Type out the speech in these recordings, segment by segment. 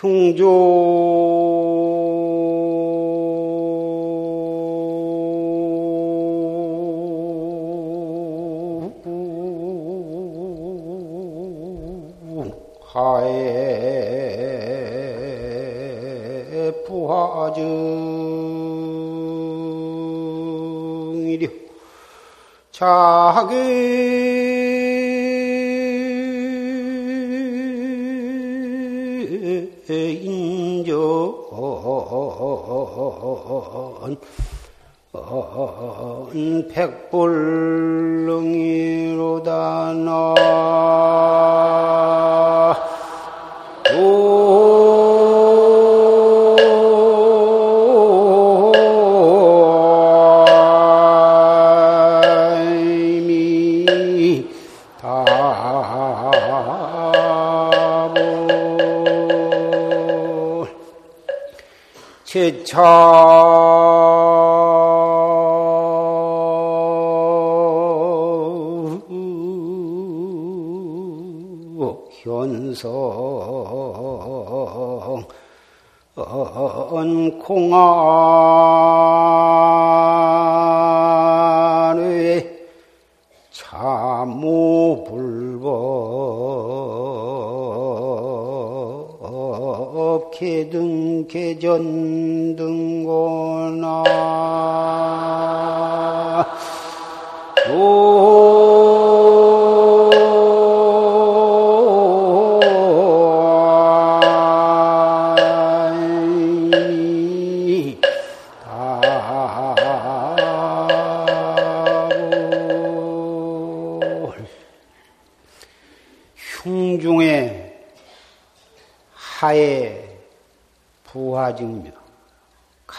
흉조 백불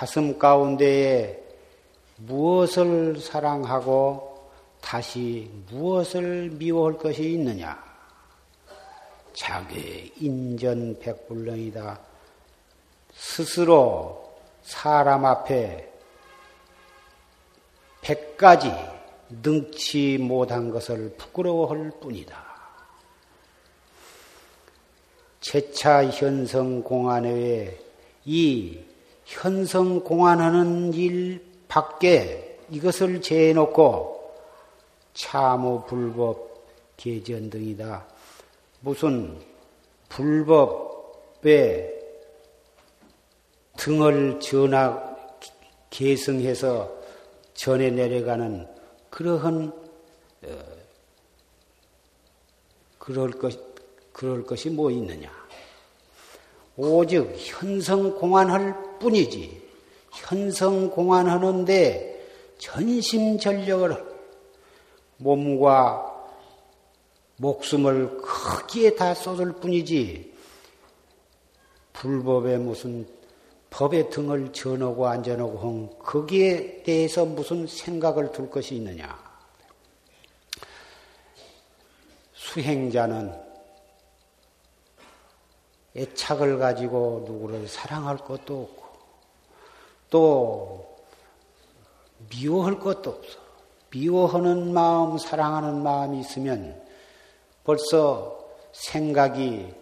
가슴 가운데에 무엇을 사랑하고 다시 무엇을 미워할 것이 있느냐? 자기 인전 백불렁이다. 스스로 사람 앞에 백 가지 능치 못한 것을 부끄러워할 뿐이다. 재차 현성 공안에 이 현성 공안하는 일 밖에 이것을 제해놓고 참호 불법 개전 등이다. 무슨 불법에 등을 전하 계승해서 전해 내려가는 그러한 어, 그럴 것 그럴 것이 뭐 있느냐? 오직 현성 공안할 뿐이지. 현성 공안하는데 전심전력을 몸과 목숨을 크기에 다 쏟을 뿐이지. 불법에 무슨 법의 등을 전하고 안 전하고 한 거기에 대해서 무슨 생각을 둘 것이 있느냐? 수행자는 애착을 가지고 누구를 사랑할 것도 없고 또 미워할 것도 없어. 미워하는 마음, 사랑하는 마음이 있으면 벌써 생각이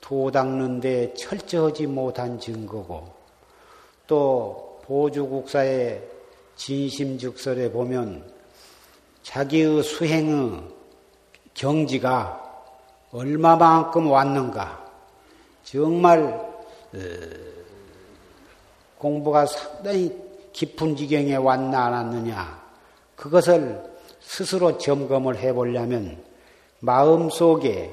도닦는데 철저하지 못한 증거고 또 보주국사의 진심즉설에 보면 자기의 수행의 경지가 얼마만큼 왔는가 정말 어, 공부가 상당히 깊은 지경에 왔나 안 왔느냐 그것을 스스로 점검을 해보려면 마음 속에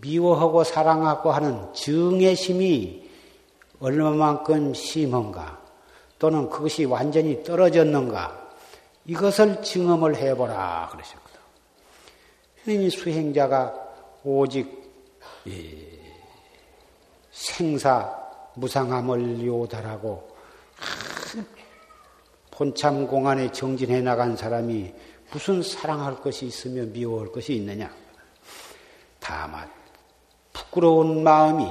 미워하고 사랑하고 하는 증의심이 얼마만큼 심한가 또는 그것이 완전히 떨어졌는가 이것을 증험을 해보라 그러셨거든. 이 수행자가 오직 생사 무상함을 요달하고 본참 공안에 정진해 나간 사람이 무슨 사랑할 것이 있으며 미워할 것이 있느냐? 다만 부끄러운 마음이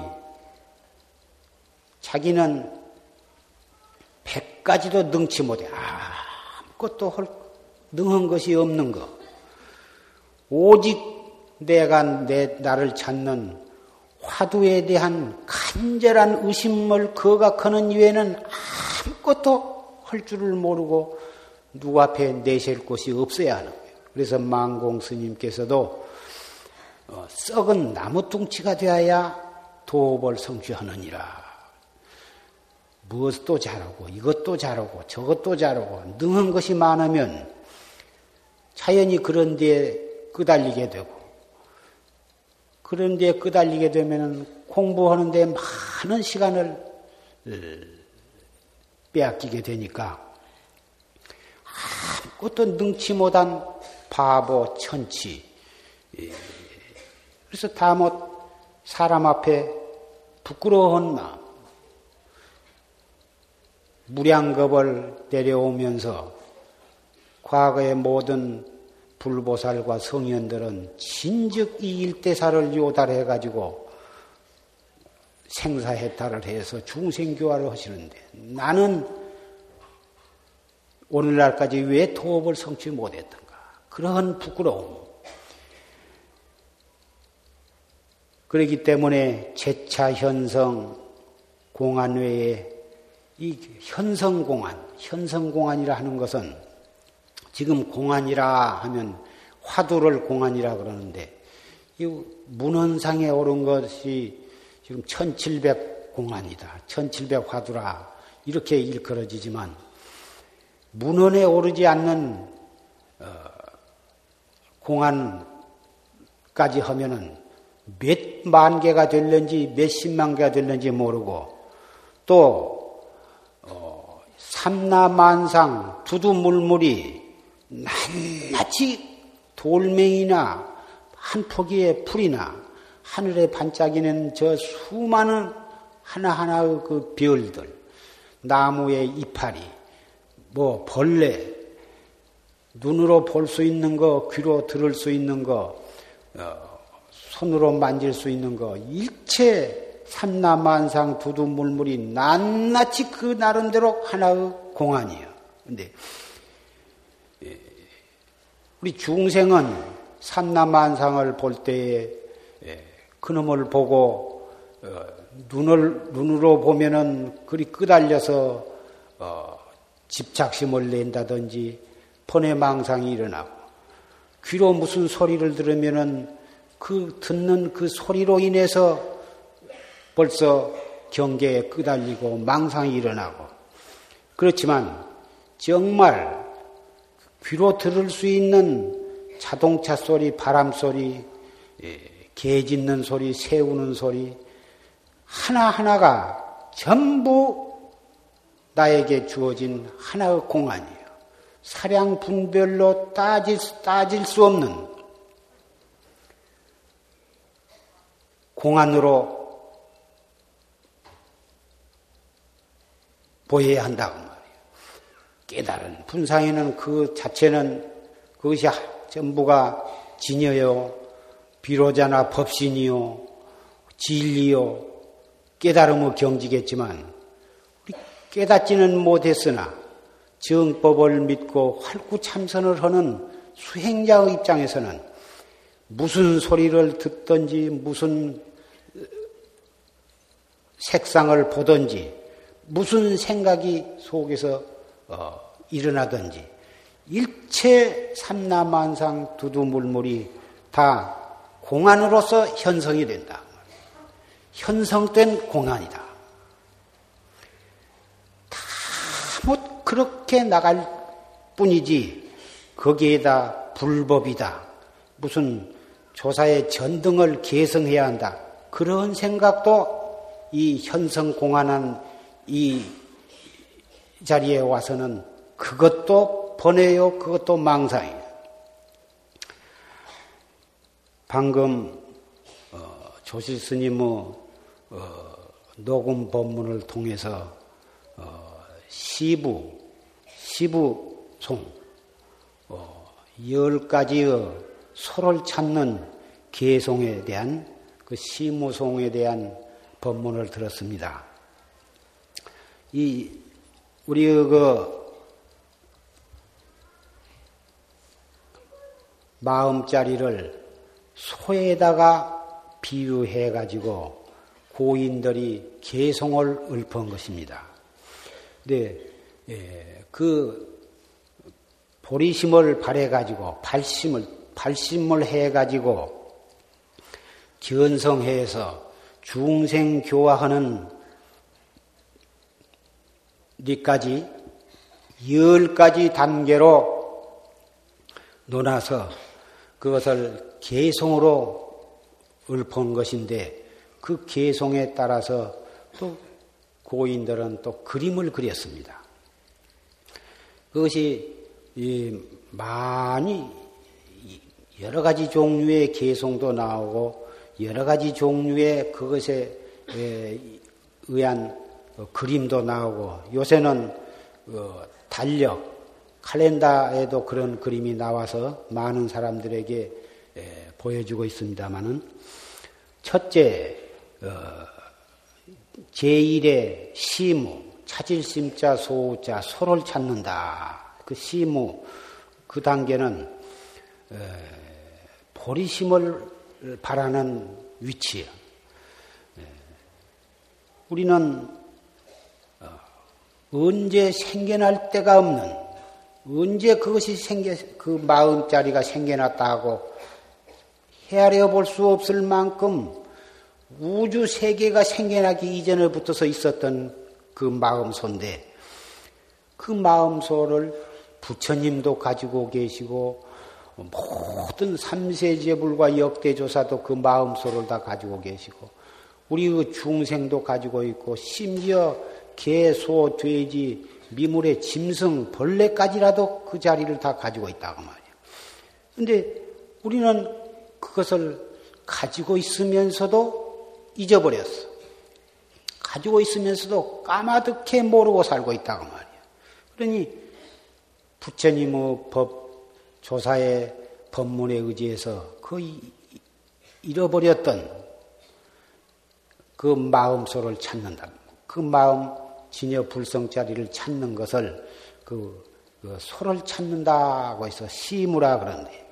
자기는 백 가지도 능치 못해 아무것도 할 능한 것이 없는 거. 오직 내가 내 나를 찾는 화두에 대한 간절한 의심을 거각하는 이외에는 아무것도 할 줄을 모르고 누구 앞에 내실 곳이 없어야 하는 거예요. 그래서 망공 스님께서도 어, 썩은 나무 뚱치가 되어야 도업을 성취하느니라. 무엇도 잘하고 이것도 잘하고 저것도 잘하고 능한 것이 많으면 자연히 그런 데에 끄달리게 되고 그런 데에 끄달리게 되면 공부하는 데 많은 시간을 어, 빼앗기게 되니까 아무것도 능치 못한 바보 천치 예. 그래서 다못 사람 앞에 부끄러운 마음 무량겁을 내려오면서 과거의 모든 불보살과 성현들은 진즉 이 일대사를 요달해 가지고 생사해탈을 해서 중생교화를 하시는데 나는 오늘날까지 왜 도업을 성취 못했던가? 그러한 부끄러움. 그렇기 때문에 재차 현성 공안 외에 이 현성 공안, 현성 공안이라 하는 것은 지금 공안이라 하면 화두를 공안이라 그러는데 이 문헌상에 오른 것이 지금 1700 공안이다. 1700 화두라. 이렇게 일컬어지지만 문헌에 오르지 않는 어, 공안까지 하면은 몇 만 개가 될는지 몇십만 개가 될는지 모르고 또 어, 삼라만상 두두물물이 낱낱이 돌멩이나 한 포기의 풀이나 하늘에 반짝이는 저 수많은 하나하나의 그 별들, 나무의 이파리, 뭐 벌레, 눈으로 볼 수 있는 거, 귀로 들을 수 있는 거, 어, 손으로 만질 수 있는 거, 일체 삼라만상 두두물물이 낱낱이 그 나름대로 하나의 공안이에요. 근데 예, 우리 중생은 삼라만상을 볼 때에 예, 그놈을 보고 어, 눈을 눈으로 보면은 그리 끄달려서 어, 집착심을 낸다든지 번뇌망상이 일어나고 귀로 무슨 소리를 들으면은 그 듣는 그 소리로 인해서 벌써 경계에 끄달리고 망상이 일어나고 그렇지만 정말 귀로 들을 수 있는 자동차 소리, 바람 소리, 예, 개 짖는 소리, 새 우는 소리 하나하나가 전부 나에게 주어진 하나의 공안이에요. 사량 분별로 따질, 따질 수 없는 공안으로 보여야 한다고. 깨달은 분상에는 그 자체는 그것이 전부가 진여요, 비로자나 법신이요, 진리요, 깨달음의 경지겠지만 깨닫지는 못했으나 정법을 믿고 활구참선을 하는 수행자의 입장에서는 무슨 소리를 듣든지 무슨 색상을 보든지 무슨 생각이 속에서 어, 일어나든지 일체 삼라만상 두두물물이 다 공안으로서 현성이 된다. 현성된 공안이다. 그렇게 나갈 뿐이지 거기에다 불법이다. 무슨 조사의 전등을 개성해야 한다. 그런 생각도 이 현성 공안한 이 자리에 와서는 그것도 번외요, 그것도 망상이에요. 방금 어, 조실 스님의 어, 녹음 법문을 통해서 어, 시부 시부송, 어, 열 가지의 소를 찾는 개송에 대한 그 시무송에 대한 법문을 들었습니다. 이 우리의 그 마음자리를 소에다가 비유해 가지고 고인들이 개송을 읊은 것입니다. 근데 예, 그 보리심을 발해 가지고 발심을 발심을 해 가지고 견성해서 중생 교화하는 니까지 열 가지 단계로 논아서 그것을 개송으로 읊은 것인데 그 개송에 따라서 또 고인들은 또 그림을 그렸습니다. 그것이 많이 여러 가지 종류의 개송도 나오고 여러 가지 종류의 그것에 의한 그림도 나오고 요새는 어, 달력 칼렌다에도 그런 그림이 나와서 많은 사람들에게 보여주고 있습니다만은 첫째 어, 제1의 시무 찾을 심자 소자 소를 찾는다. 그 시무 그 단계는 보리심을 바라는 위치예요. 우리는 어, 언제 생겨날 데가 없는 언제 그것이 생겨 그 마음자리가 생겨났다고 헤아려 볼 수 없을 만큼 우주 세계가 생겨나기 이전에 붙어서 있었던 그 마음소인데 그 마음소를 부처님도 가지고 계시고 모든 삼세제불과 역대조사도 그 마음소를 다 가지고 계시고 우리 그 중생도 가지고 있고 심지어 개, 소, 돼지, 미물의 짐승, 벌레까지라도 그 자리를 다 가지고 있다고 말이에요. 근데 우리는 그것을 가지고 있으면서도 잊어버렸어. 가지고 있으면서도 까마득해 모르고 살고 있다고 말이에요. 그러니 부처님의 법 조사의 법문에 의지해서 그 잃어버렸던 그 마음소를 찾는다. 그 마음 진여 불성자리를 찾는 것을 그, 그 소를 찾는다고 해서 시무라 그러는데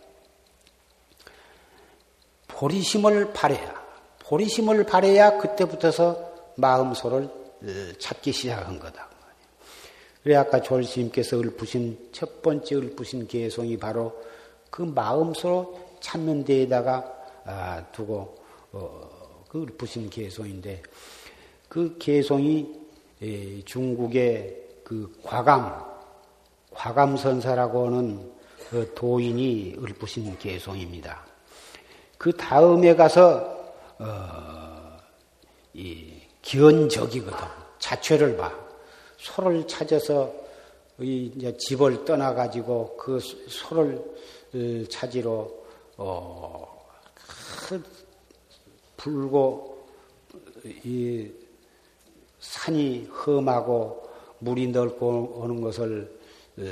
보리심을 바래야 보리심을 바래야 그때부터서 마음 소를 어, 찾기 시작한 거다. 그래 아까 졸스님께서 읊으신 첫 번째 읊으신 개송이 바로 그 마음소로 찾는 데에다가 아, 두고 어, 그 읊으신 개송인데 그 개송이 중국의 그 과감 과감선사라고 하는 그 도인이 읊으신 개송입니다. 그 다음에 가서 어, 이 기원적이거든 자체를 봐 소를 찾아서 이제 집을 떠나 가지고 그 소를 어, 찾으러 어, 그 불고 이 산이 험하고 물이 넓고 오는 것을 어,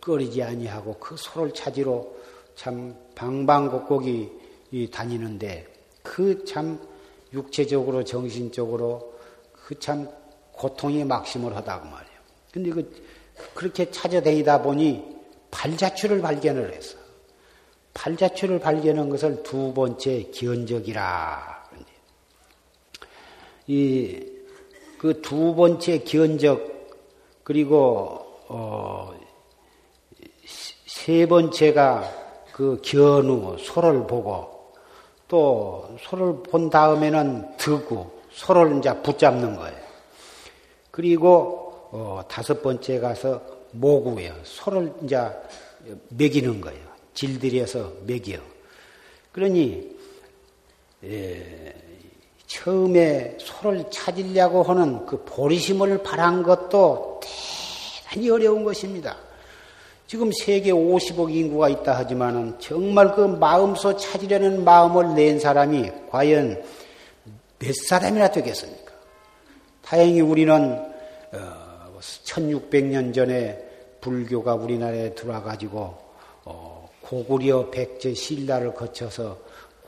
꺼리지 아니하고 그 소를 찾으러 참 방방곡곡이 다니는데 그 참 육체적으로 정신적으로 그 참 고통이 막심을 하다고 말이에요. 근데 그 그렇게 찾아다니다 보니 발자취를 발견을 했어. 발자취를 발견한 것을 두 번째 기원적이라. 이 그 두 번째 기원적 그리고 어, 세 번째가 그 견우 소를 보고 또 소를 본 다음에는 드고 소를 이제 붙잡는 거예요. 그리고 어, 다섯 번째 가서 모구예요. 소를 이제 먹이는 거예요. 질들여서 먹여. 그러니 예, 처음에 소를 찾으려고 하는 그 보리심을 바란 것도 대단히 어려운 것입니다. 지금 세계 50억 인구가 있다 하지만은 정말 그 마음소 찾으려는 마음을 낸 사람이 과연 몇 사람이나 되겠습니까? 다행히 우리는 1600년 어, 전에 불교가 우리나라에 들어와가지고 어, 고구려 백제 신라를 거쳐서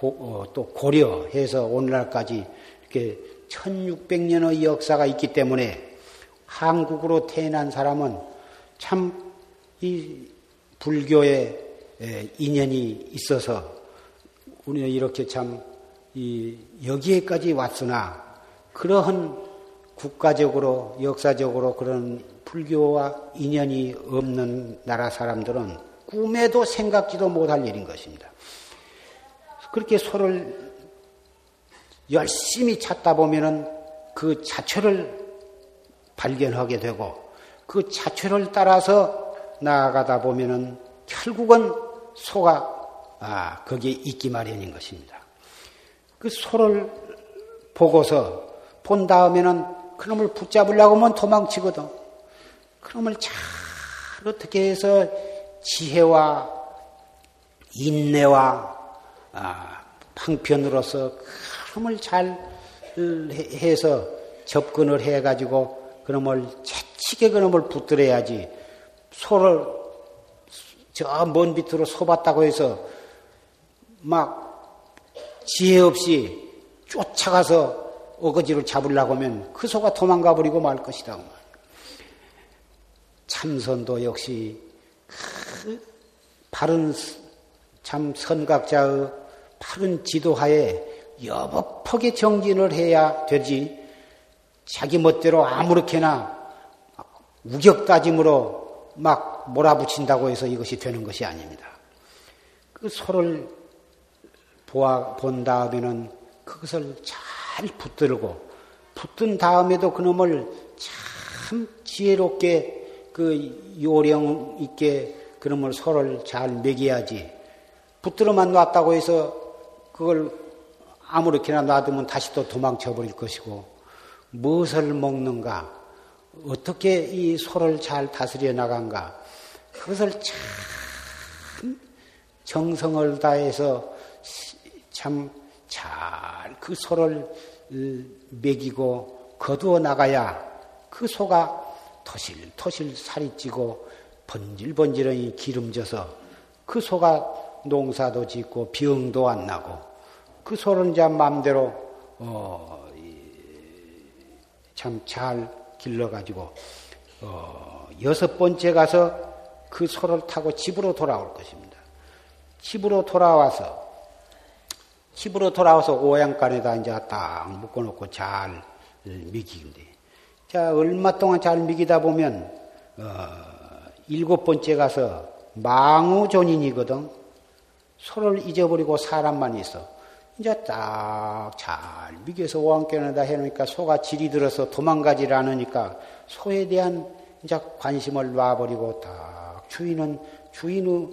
고, 어, 또 고려해서 오늘날까지 이렇게 1600년의 역사가 있기 때문에 한국으로 태어난 사람은 참 이 불교에 인연이 있어서 우리는 이렇게 참 이 여기에까지 왔으나 그러한 국가적으로 역사적으로 그런 불교와 인연이 없는 나라 사람들은 꿈에도 생각지도 못할 일인 것입니다. 그렇게 소를 열심히 찾다 보면은 그 자초를 발견하게 되고 그 자초를 따라서 나아가다 보면은 결국은 소가 아, 거기에 있기 마련인 것입니다. 그 소를 보고서 본 다음에는 그놈을 붙잡으려고 하면 도망치거든. 그놈을 잘 어떻게 해서 지혜와 인내와 아, 방편으로서 그놈을 잘 해서 접근을 해가지고 그놈을 채치게 그놈을 붙들어야지 소를 저 먼 밑으로 소봤다고 해서 막 지혜 없이 쫓아가서 어거지를 잡으려고 하면 그 소가 도망가 버리고 말 것이다. 참선도 역시 그 바른 참 선각자의 바른 지도하에 여법하게 정진을 해야 되지 자기 멋대로 아무렇게나 우격다짐으로 막 몰아붙인다고 해서 이것이 되는 것이 아닙니다. 그 소를 보아, 본 다음에는 그것을 잘 붙들고 붙든 다음에도 그놈을 참 지혜롭게 그 요령 있게 그놈을 소를 잘 먹여야지 붙들어만 놨다고 해서 그걸 아무렇게나 놔두면 다시 또 도망쳐 버릴 것이고 무엇을 먹는가? 어떻게 이 소를 잘 다스려 나간가? 그것을 참 정성을 다해서 참 잘 그 소를 먹이고 거두어 나가야 그 소가 토실토실 살이 찌고 번질번질하니 기름져서 그 소가 농사도 짓고 병도 안 나고 그 이제 마음대로 어, 참 잘 길러가지고 어, 여섯 번째 가서 그 소를 타고 집으로 돌아올 것입니다. 집으로 돌아와서 집으로 돌아와서 오양간에다 이제 딱 묶어놓고 잘 미기는데 자 얼마 동안 잘 미기다 보면 어, 일곱 번째 가서 망우존인이거든. 소를 잊어버리고 사람만 있어. 이제 딱 잘 미겨서 오한견에다 해놓으니까 소가 질이 들어서 도망가지를 않으니까 소에 대한 이제 관심을 놔버리고 딱 주인은 주인의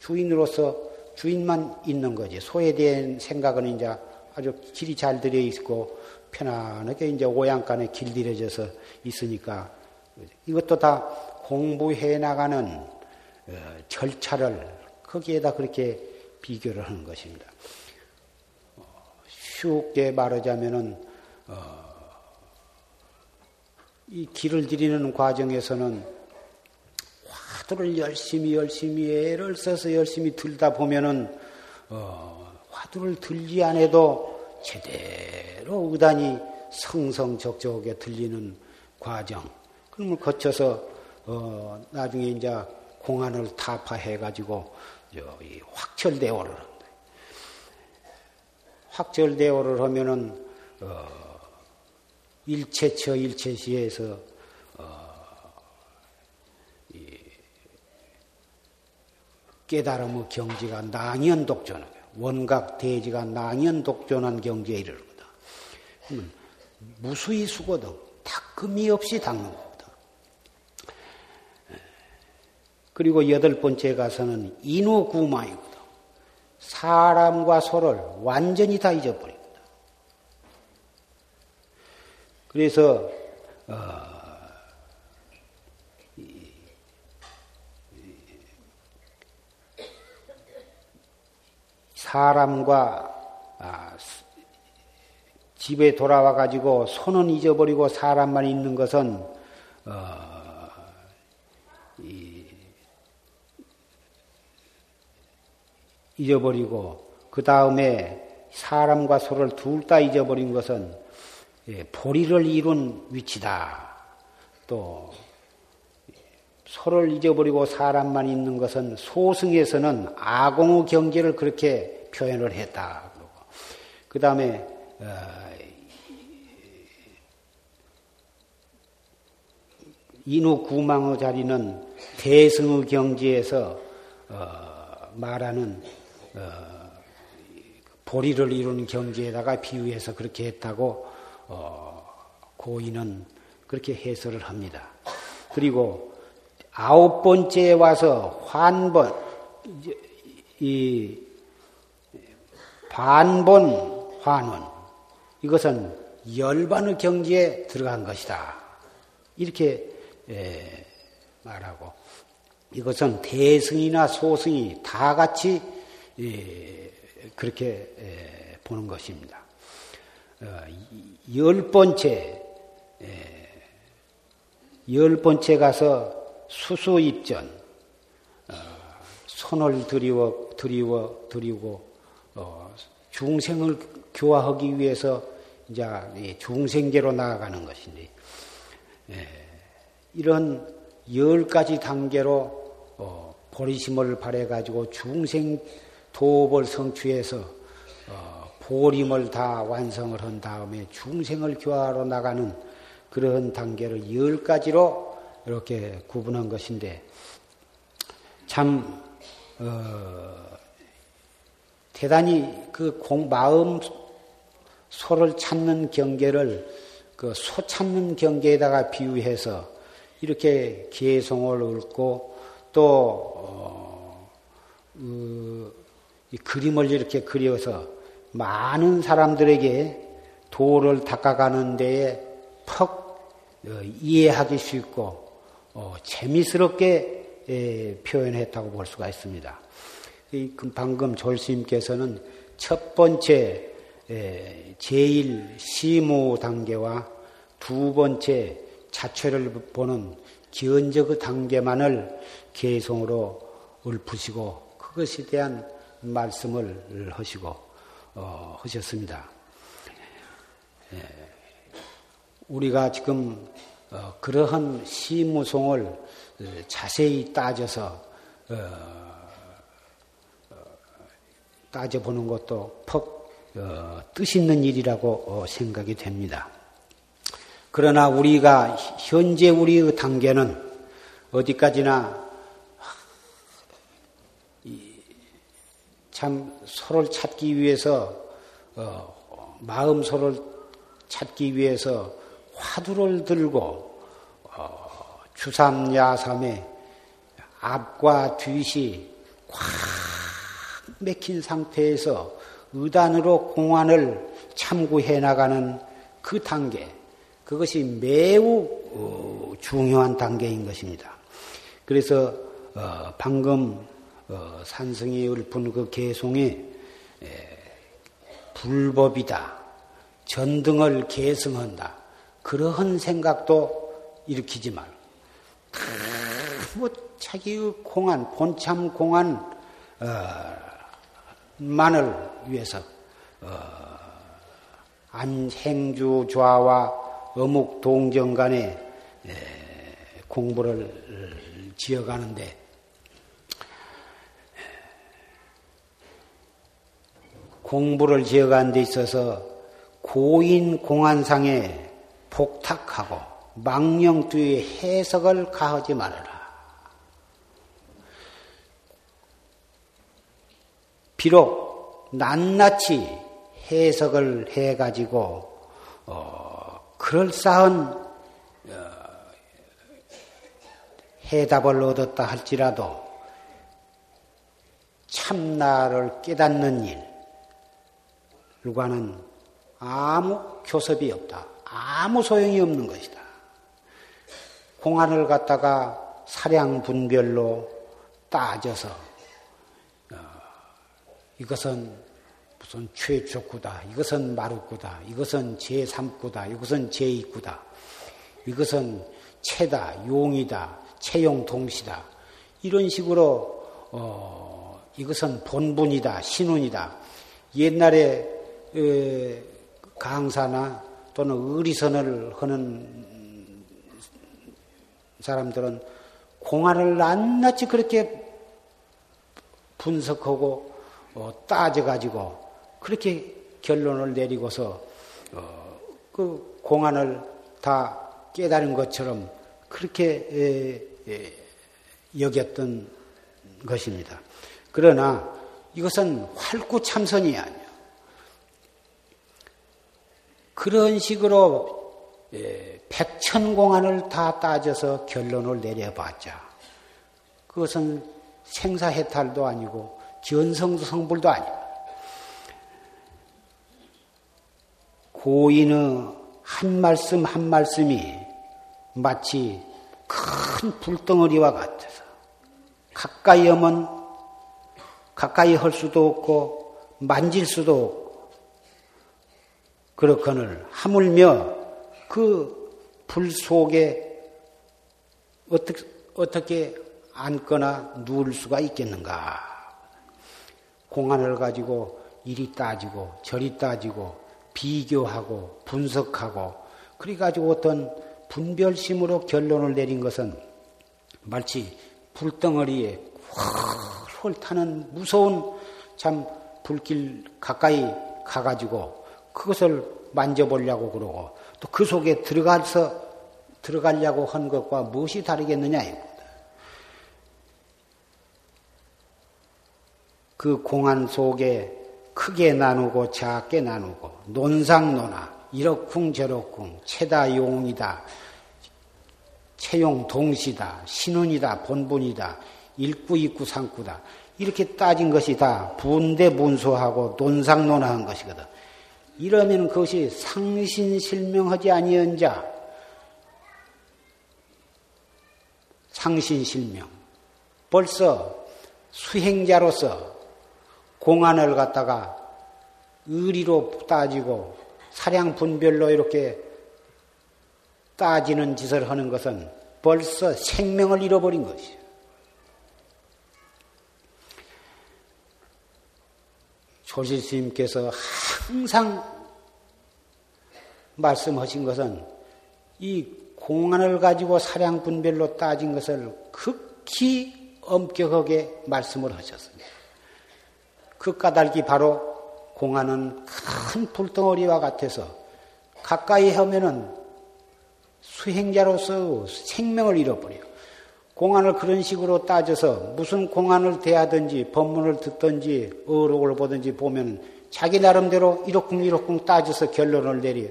주인으로서 주인만 있는 거지. 소에 대한 생각은 이제 아주 질이 잘 들여 있고 편안하게 이제 오양간에 길들여져서 있으니까 이것도 다 공부해 나가는 어, 절차를 거기에다 그렇게 비교를 하는 것입니다. 쉽게 말하자면은 어, 이 길을 들이는 과정에서는 화두를 열심히 열심히 애를 써서 열심히 들다 보면은 어, 화두를 들지 않아도 제대로 의단이 성성적적하게 들리는 과정 그걸 거쳐서 어, 나중에 이제 공안을 타파해 가지고 확철대오를 확절대오를 하면은 어, 일체처 일체시에서 어, 깨달음의 경지가 낭연독존하게 원각 대지가 낭연독존한 경지에 이르거든. 무수히 수거든 닦음이 없이 닦는 거거든. 그리고 여덟 번째 가서는 인후구마이고 사람과 소를 완전히 다 잊어버립니다. 그래서 어, 사람과 아, 집에 돌아와 가지고 손은 잊어버리고 사람만 있는 것은 어, 잊어버리고 그 다음에 사람과 소를 둘 다 잊어버린 것은 예, 보리를 이룬 위치다. 또 소를 잊어버리고 사람만 있는 것은 소승에서는 아공의 경계를 그렇게 표현을 했다. 그 다음에 어, 인후 구망의 자리는 대승의 경지에서 어, 말하는 어, 보리를 이룬 경지에다가 비유해서 그렇게 했다고 어, 고인은 그렇게 해설을 합니다. 그리고 아홉 번째에 와서 환번 이 반본 환원 이것은 열반의 경지에 들어간 것이다. 이렇게 예, 말하고 이것은 대승이나 소승이 다 같이 예, 그렇게 예, 보는 것입니다. 어, 열 번째 열 번째 가서 수수 입전 어, 손을 들이워 들이워 들이고 어, 중생을 교화하기 위해서 이제 중생계로 나아가는 것인데 이런 열 가지 단계로 어, 보리심을 발해 가지고 중생 도업을 성취해서 어, 보림을 다 완성을 한 다음에 중생을 교화로 나가는 그런 단계를 열 가지로 이렇게 구분한 것인데 참 어, 대단히 그 공, 마음 소를 찾는 경계를 그 소 찾는 경계에다가 비유해서 이렇게 개성을 읊고 또 어, 그, 그림을 이렇게 그려서 많은 사람들에게 도를 닦아가는 데에 퍽 어, 이해하기 쉽고 어, 재미스럽게 에, 표현했다고 볼 수가 있습니다. 이, 그 방금 졸스님께서는 첫 번째 에, 제일 시무 단계와 두 번째 자체를 보는 기언적 단계만을 개성으로 읊으시고 그것에 대한 말씀을 하시고 어, 하셨습니다. 예, 우리가 지금 어, 그러한 시무송을 자세히 따져서 어, 어 따져보는 것도 퍽 어, 뜻 있는 일이라고 어, 생각이 됩니다. 그러나 우리가 현재 우리의 단계는 어디까지나 참 서로를 찾기 위해서 어, 마음 서로를 찾기 위해서 화두를 들고 어, 주삼야삼에 앞과 뒤시 꽉 맥힌 상태에서 의단으로 공안을 참고해 나가는 그 단계 그것이 매우 어, 중요한 단계인 것입니다. 그래서 어, 방금 어, 산성이 읊은 그 개송에 불법이다, 전등을 계승한다 그러한 생각도 일으키지 말. 뭐 자기의 공안, 본참 공안 만을 위해서 안행주 좌와 어묵 동정 간에 공부를 지어가는데 공부를 지어가는 데 있어서 고인 공안상에 복탁하고 망령두의 해석을 가하지 말아라. 비록 낱낱이 해석을 해가지고 어, 그럴싸한 어, 해답을 얻었다 할지라도 참나를 깨닫는 일 과는 아무 교섭이 없다. 아무 소용이 없는 것이다. 공안을 갖다가 사량 분별로 따져서 어, 이것은 무슨 최초구다, 이것은 마루구다, 이것은 제3구다, 이것은 제2구다, 이것은 체다, 용이다, 체용동시다. 이런 식으로 어, 이것은 본분이다, 신운이다. 옛날에 에, 강사나 또는 의리선을 하는 사람들은 공안을 낱낱이 그렇게 분석하고 어, 따져가지고 그렇게 결론을 내리고서 어, 그 공안을 다 깨달은 것처럼 그렇게 에, 에, 여겼던 것입니다. 그러나 이것은 활구 참선이 아니야. 그런 식으로 예, 백천공안을 다 따져서 결론을 내려봤자 그것은 생사해탈도 아니고 견성도 성불도 아니고 고인의 한 말씀 한 말씀이 마치 큰 불덩어리와 같아서 가까이 하면 가까이 할 수도 없고 만질 수도 없고 그렇거늘 하물며 그 불 속에 어떻게, 어떻게 앉거나 누울 수가 있겠는가? 공안을 가지고 이리 따지고 저리 따지고 비교하고 분석하고 그래가지고 어떤 분별심으로 결론을 내린 것은 마치 불덩어리에 훨훨 타는 무서운 참 불길 가까이 가가지고 그것을 만져보려고 그러고 또 그 속에 들어가서 들어가려고 한 것과 무엇이 다르겠느냐 이거다. 그 공안 속에 크게 나누고 작게 나누고 논상논하 이렇쿵저렇쿵 체다 용이다 채용 동시다 신운이다 본분이다 일구이구 상구다 이렇게 따진 것이 다 분대분소하고 논상논하한 것이거든. 이러면 그것이 상신실명하지 아니한 자, 상신실명. 벌써 수행자로서 공안을 갖다가 의리로 따지고 사량 분별로 이렇게 따지는 짓을 하는 것은 벌써 생명을 잃어버린 것이에요. 조실 스님께서 항상 말씀하신 것은 이 공안을 가지고 사량 분별로 따진 것을 극히 엄격하게 말씀을 하셨습니다. 그 까닭이 바로 공안은 큰 불덩어리와 같아서 가까이 하면은 수행자로서 생명을 잃어버려. 공안을 그런 식으로 따져서 무슨 공안을 대하든지 법문을 듣든지 어록을 보든지 보면 자기 나름대로 이렇쿵 이렇쿵 따져서 결론을 내려.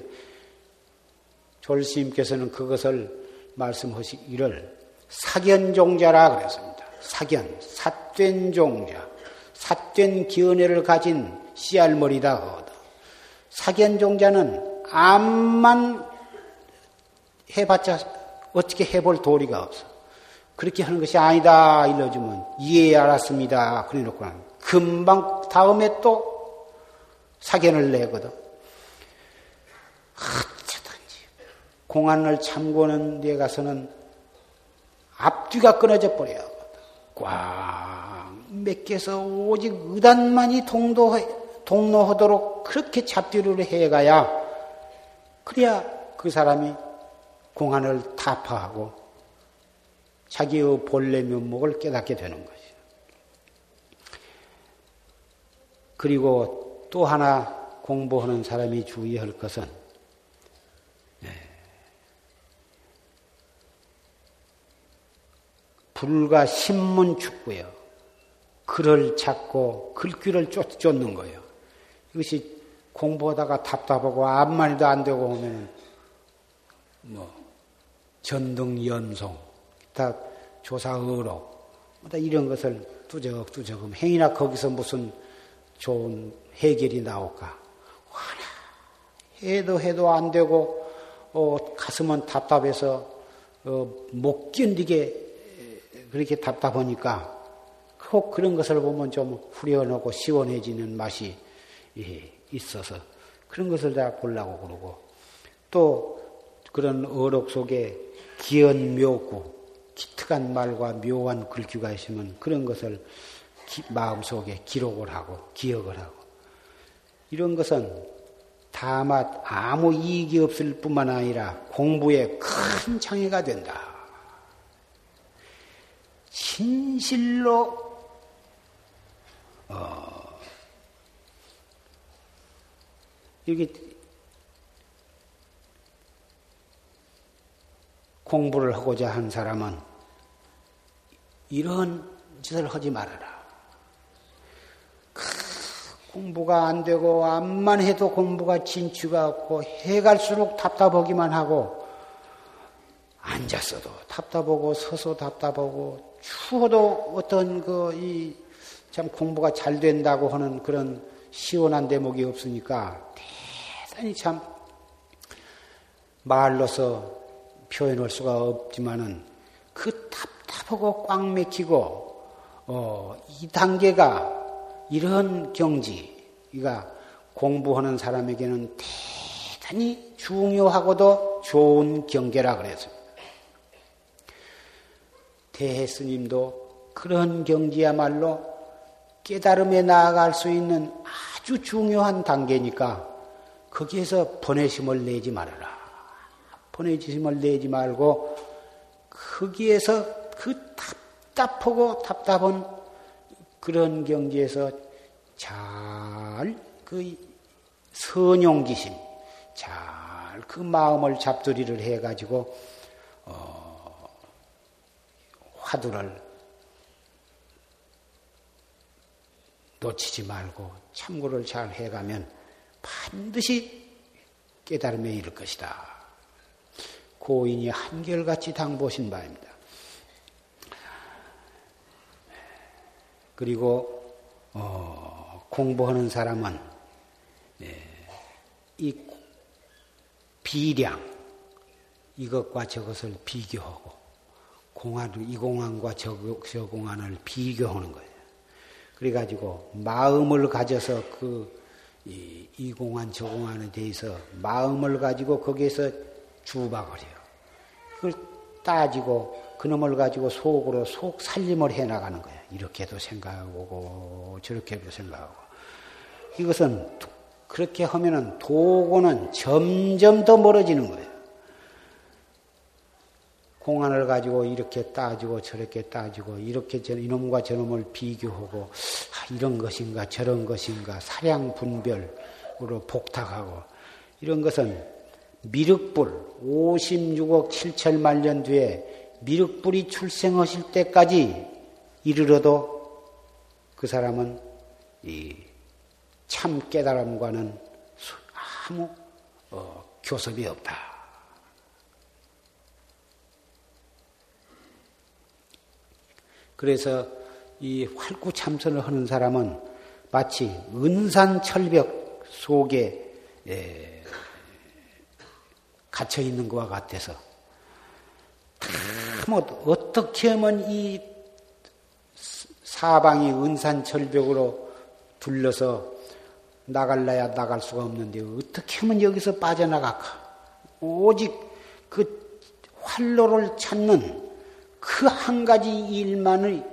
졸스님께서는 그것을 말씀하시기를 사견종자라 그랬습니다. 사견, 삿된 종자, 삿된 기은혜를 가진 씨알머리다 하거든. 사견 종자는 암만 해봤자 어떻게 해볼 도리가 없어. 그렇게 하는 것이 아니다 일러주면 이해 알았습니다. 그래 놓고 나면 금방 다음에 또 사견을 내거든. 어쩌든지 공안을 참고는 데 가서는 앞뒤가 끊어져 버려요. 꽉 맥혀서 오직 의단만이 동도, 동로하도록 그렇게 잡뒤를 해가야 그래야 그 사람이 공안을 타파하고 자기의 본래 면목을 깨닫게 되는 것이죠. 그리고 또 하나 공부하는 사람이 주의할 것은 네. 불과 신문 축구요. 글을 찾고 글귀를 쫓, 쫓는 거예요. 이것이 공부하다가 답답하고 아무 말도 안 되고 오면 뭐 전등 연송 다 조사 의록, 다 이런 것을 뚜적뚜적음 행이나 거기서 무슨 좋은 해결이 나올까? 하나 해도 해도 안 되고 어, 가슴은 답답해서 어, 못 견디게 그렇게 답답하니까 꼭 그런 것을 보면 좀 후련하고 시원해지는 맛이 예, 있어서 그런 것을 다 보려고 그러고 또 그런 어록 속에 기연 묘구 기특한 말과 묘한 글귀가 있으면 그런 것을 기, 마음속에 기록을 하고 기억을 하고 이런 것은 다만 아무 이익이 없을 뿐만 아니라 공부에 큰 장애가 된다. 진실로 어, 이게 공부를 하고자 한 사람은 이런 짓을 하지 말아라. 공부가 안 되고 암만 해도 공부가 진취가 없고 해갈수록 답답하기만 하고 앉았어도 답답하고 서서 답답하고 추워도 어떤 그 이 참 공부가 잘 된다고 하는 그런 시원한 대목이 없으니까 대단히 참 말로서 표현할 수가 없지만은 그 답답하고 꽉 맥히고 어, 이 단계가 이런 경지가 공부하는 사람에게는 대단히 중요하고도 좋은 경계라 그랬습니다. 대해 스님도 그런 경지야말로 깨달음에 나아갈 수 있는 아주 중요한 단계니까 거기에서 번외심을 내지 말아라. 번외심을 내지 말고 거기에서 그 답답하고 답답한 그런 경지에서 잘 그 선용기심, 잘 그 마음을 잡두리를 해가지고 어, 화두를 놓치지 말고 참고를 잘 해가면 반드시 깨달음에 이를 것이다. 고인이 한결같이 당보신 바입니다. 그리고 어, 공부하는 사람은 예, 이 비량 이것과 저것을 비교하고 공안 이 공안과 저, 저 공안을 비교하는 거예요. 그래가지고 마음을 가져서 그, 이, 이 공안, 저 공안에 대해서 마음을 가지고 거기에서 주박을해요. 그걸 따지고 그놈을 가지고 속으로 속 살림을 해 나가는 거예요. 이렇게도 생각하고 저렇게도 생각하고. 이것은 그렇게 하면은 도고는 점점 더 멀어지는 거예요. 공안을 가지고 이렇게 따지고 저렇게 따지고 이렇게 이놈과 저놈을 비교하고 아, 이런 것인가 저런 것인가 사량 분별으로 복탁하고 이런 것은 미륵불 56억 7천만 년 뒤에 미륵불이 출생하실 때까지 이르러도 그 사람은 이 참 깨달음과는 아무 어, 교섭이 없다. 그래서 이 활구 참선을 하는 사람은 마치 은산 철벽 속에 예, 갇혀 있는 것과 같아서 뭐 어떻게 하면 이 사방이 은산 철벽으로 둘러서 나갈라야 나갈 수가 없는데 어떻게 하면 여기서 빠져나갈까? 오직 그 활로를 찾는 그 한 가지 일만의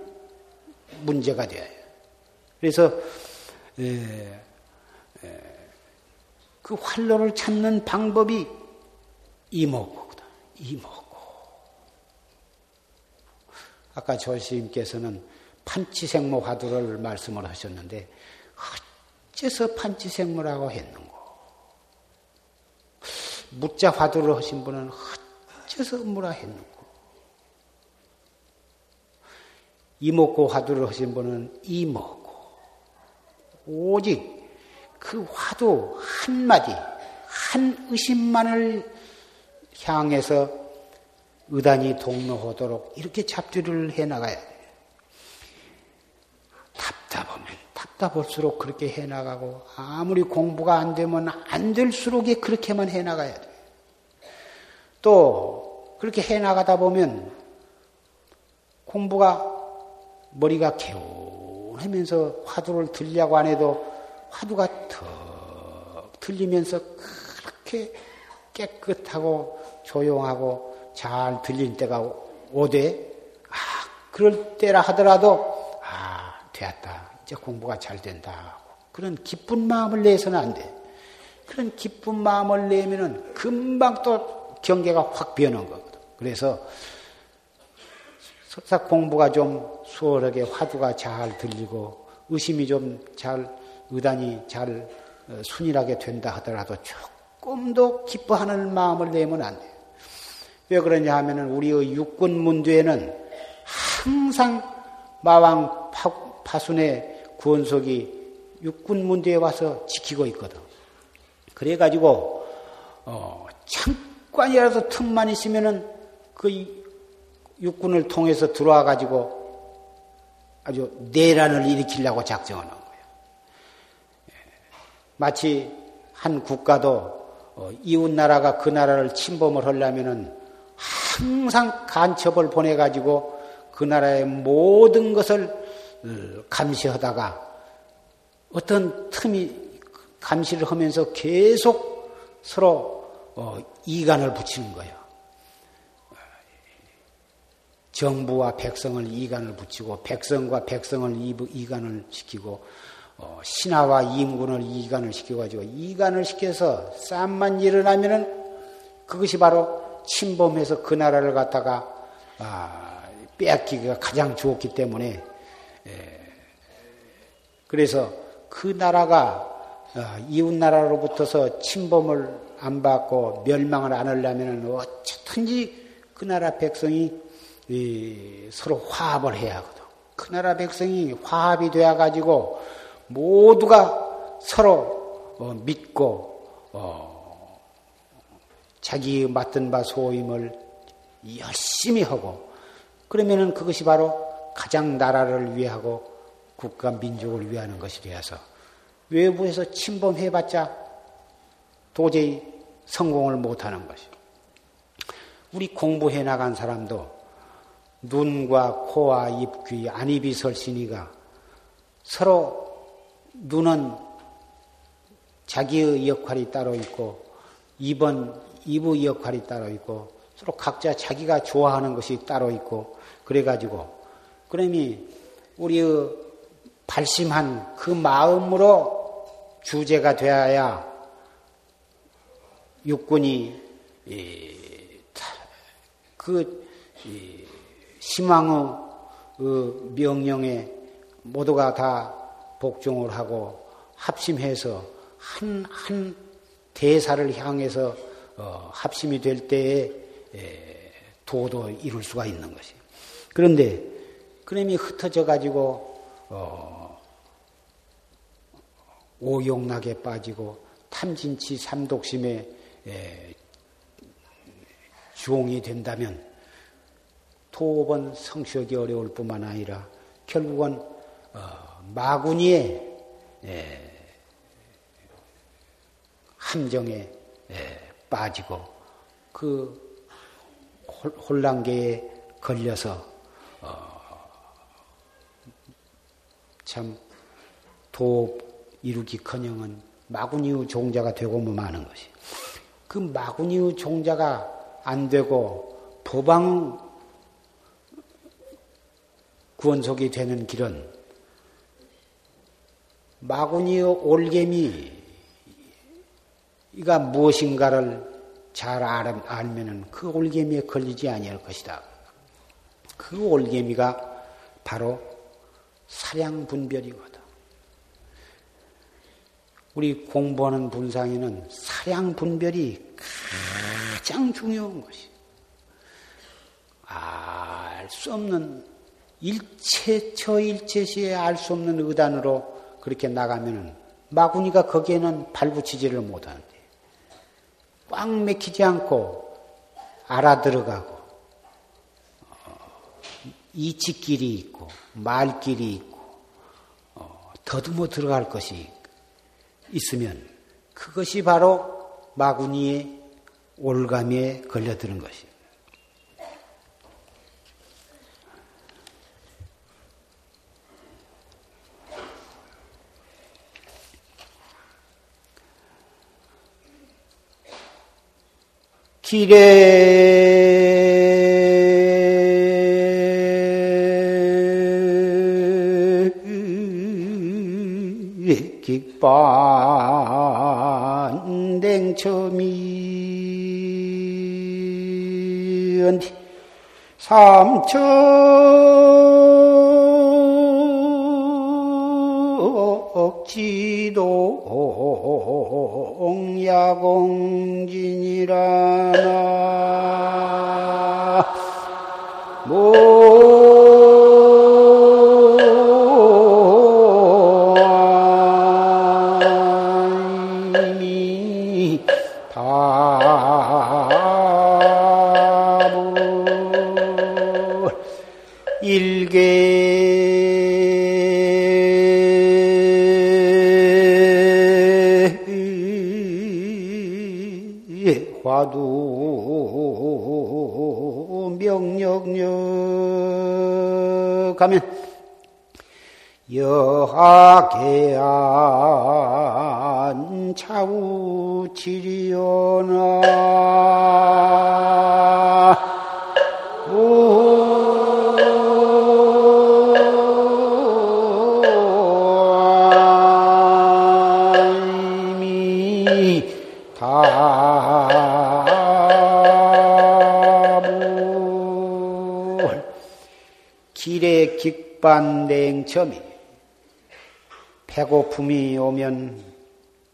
문제가 되어요. 그래서 에, 에, 그 활로를 찾는 방법이 이목구다. 이목구. 아까 조시님께서는 판치생모 화두를 말씀을 하셨는데 어째서 판치생모라고 했는고? 무자 화두를 하신 분은 어째서 뭐라 했는고? 이먹고 화두를 하신 분은 이먹고 오직 그 화두 한마디 한 의심만을 향해서 의단이 동로하도록 이렇게 잡두를 해나가야. 답답하면 답답할수록 그렇게 해나가고 아무리 공부가 안 되면 안 될수록 그렇게만 해나가야 돼요. 또 그렇게 해나가다 보면 공부가 머리가 개운하면서 화두를 들려고 안 해도 화두가 턱 들리면서 그렇게 깨끗하고 조용하고 잘 들릴 때가 오되, 아, 그럴 때라 하더라도, 아, 되었다. 이제 공부가 잘 된다. 그런 기쁜 마음을 내서는 안 돼. 그런 기쁜 마음을 내면은 금방 또 경계가 확 변한 거거든. 그래서 석사 공부가 좀 수월하게 화두가 잘 들리고 의심이 좀 잘 의단이 잘 어, 순일하게 된다 하더라도 조금도 기뻐하는 마음을 내면 안 돼요. 왜 그러냐 하면은 우리의 육군 문두에는 항상 마왕 파, 순의 구원석이 육군 문두에 와서 지키고 있거든. 그래가지고 어, 잠깐이라도 틈만 있으면은 그 육군을 통해서 들어와 가지고 아주 내란을 일으키려고 작정하는 거예요. 예. 마치 한 국가도 어, 이웃 나라가 그 나라를 침범을 하려면은 항상 간첩을 보내 가지고 그 나라의 모든 것을 어, 감시하다가 어떤 틈이 감시를 하면서 계속 서로 어, 이간을 붙이는 거예요. 정부와 백성을 이간을 붙이고 백성과 백성을 이간을 시키고 어, 신하와 임군을 이간을 시켜가지고 이간을 시켜서 싸움만 일어나면은 그것이 바로 침범해서 그 나라를 갖다가 아, 빼앗기기가 가장 좋기 때문에 에, 그래서 그 나라가 아, 이웃 나라로부터서 침범을 안 받고 멸망을 안 하려면은 어쨌든지 그 나라 백성이 서로 화합을 해야 하거든. 그 나라 백성이 화합이 되어 가지고 모두가 서로 어, 믿고 어, 자기 맡은 바 소임을 열심히 하고 그러면은 그것이 바로 가장 나라를 위하고 국가 민족을 위하는 것이 되어서 외부에서 침범해봤자 도저히 성공을 못하는 것이. 우리 공부해 나간 사람도 눈과 코와 입, 귀, 안입이 설신이가 서로 눈은 자기의 역할이 따로 있고 입은 입의 역할이 따로 있고 서로 각자 자기가 좋아하는 것이 따로 있고 그래가지고 그러니 우리의 발심한 그 마음으로 주제가 되어야 육군이 그 희망의 그 명령에 모두가 다 복종을 하고 합심해서 한, 한 대사를 향해서 어, 합심이 될 때에 에, 도도 이룰 수가 있는 것이. 그런데 그놈이 흩어져 가지고 어, 오용락에 빠지고 탐진치 삼독심에 에, 주홍이 된다면 도번 성취하기 어려울 뿐만 아니라 결국은 어, 마구니의 예, 함정에 예, 빠지고 그 혼란계에 걸려서 어, 참도 이루기커녕은 마구니의 종자가 되고 마는 것이 그 마구니의 종자가 안 되고 법왕 구원속이 되는 길은 마구니의 올개미가 무엇인가를 잘 알면은 그 올개미에 걸리지 아니할 것이다. 그 올개미가 바로 사량 분별이거든. 우리 공부하는 분상에는 사량 분별이 가장 중요한 것이. 알 수 없는 일체 저 일체시에 알 수 없는 의단으로 그렇게 나가면은 마구니가 거기에는 발붙이지를 못하는데 꽉 맥히지 않고 알아들어가고 어, 이치길이 있고 말길이 있고 어, 더듬어 들어갈 것이 있 으면 그것이 바로 마구니의 올감에 걸려드는 것이에요. 길에 깃반댕처미 삼척 덕지도 야공진이라나 가면 여하계한 차우치리오나 반냉첨이 배고픔이 오면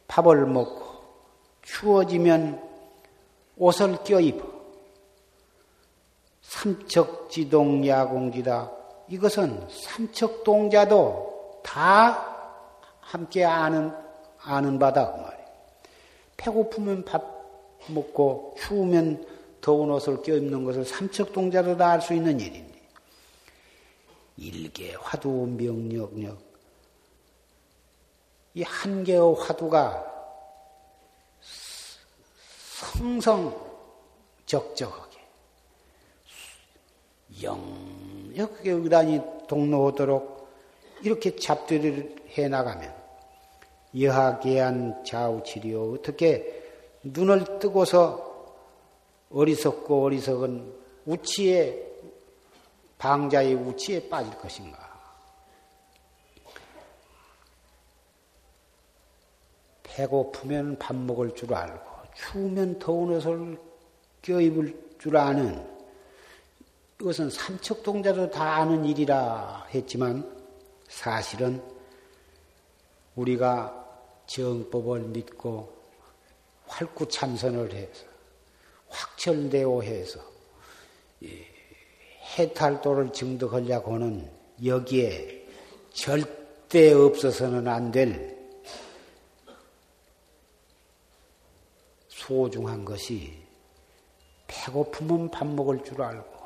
밥을 먹고 추워지면 옷을 껴입어 삼척지동 야공지다. 이것은 삼척동자도 다 함께 아는 아는 바다 그 말이에요. 배고프면 밥 먹고 추우면 더운 옷을 껴입는 것을 삼척동자도 다 알 수 있는 일입니다. 일개 화두 명력력. 이 한 개의 화두가 성성적적하게 영역하게 의단이 동로하도록 이렇게 잡들이를 해 나가면 여하계한 좌우치리요 어떻게 눈을 뜨고서 어리석고 어리석은 우치에 방자의 우치에 빠질 것인가? 배고프면 밥 먹을 줄 알고 추우면 더운 옷을 껴입을 줄 아는 이것은 삼척동자도 다 아는 일이라 했지만 사실은 우리가 정법을 믿고 활구참선을 해서 확철대오해서 해탈도를 증득하려고 하는 여기에 절대 없어서는 안 될 소중한 것이 배고프면 밥 먹을 줄 알고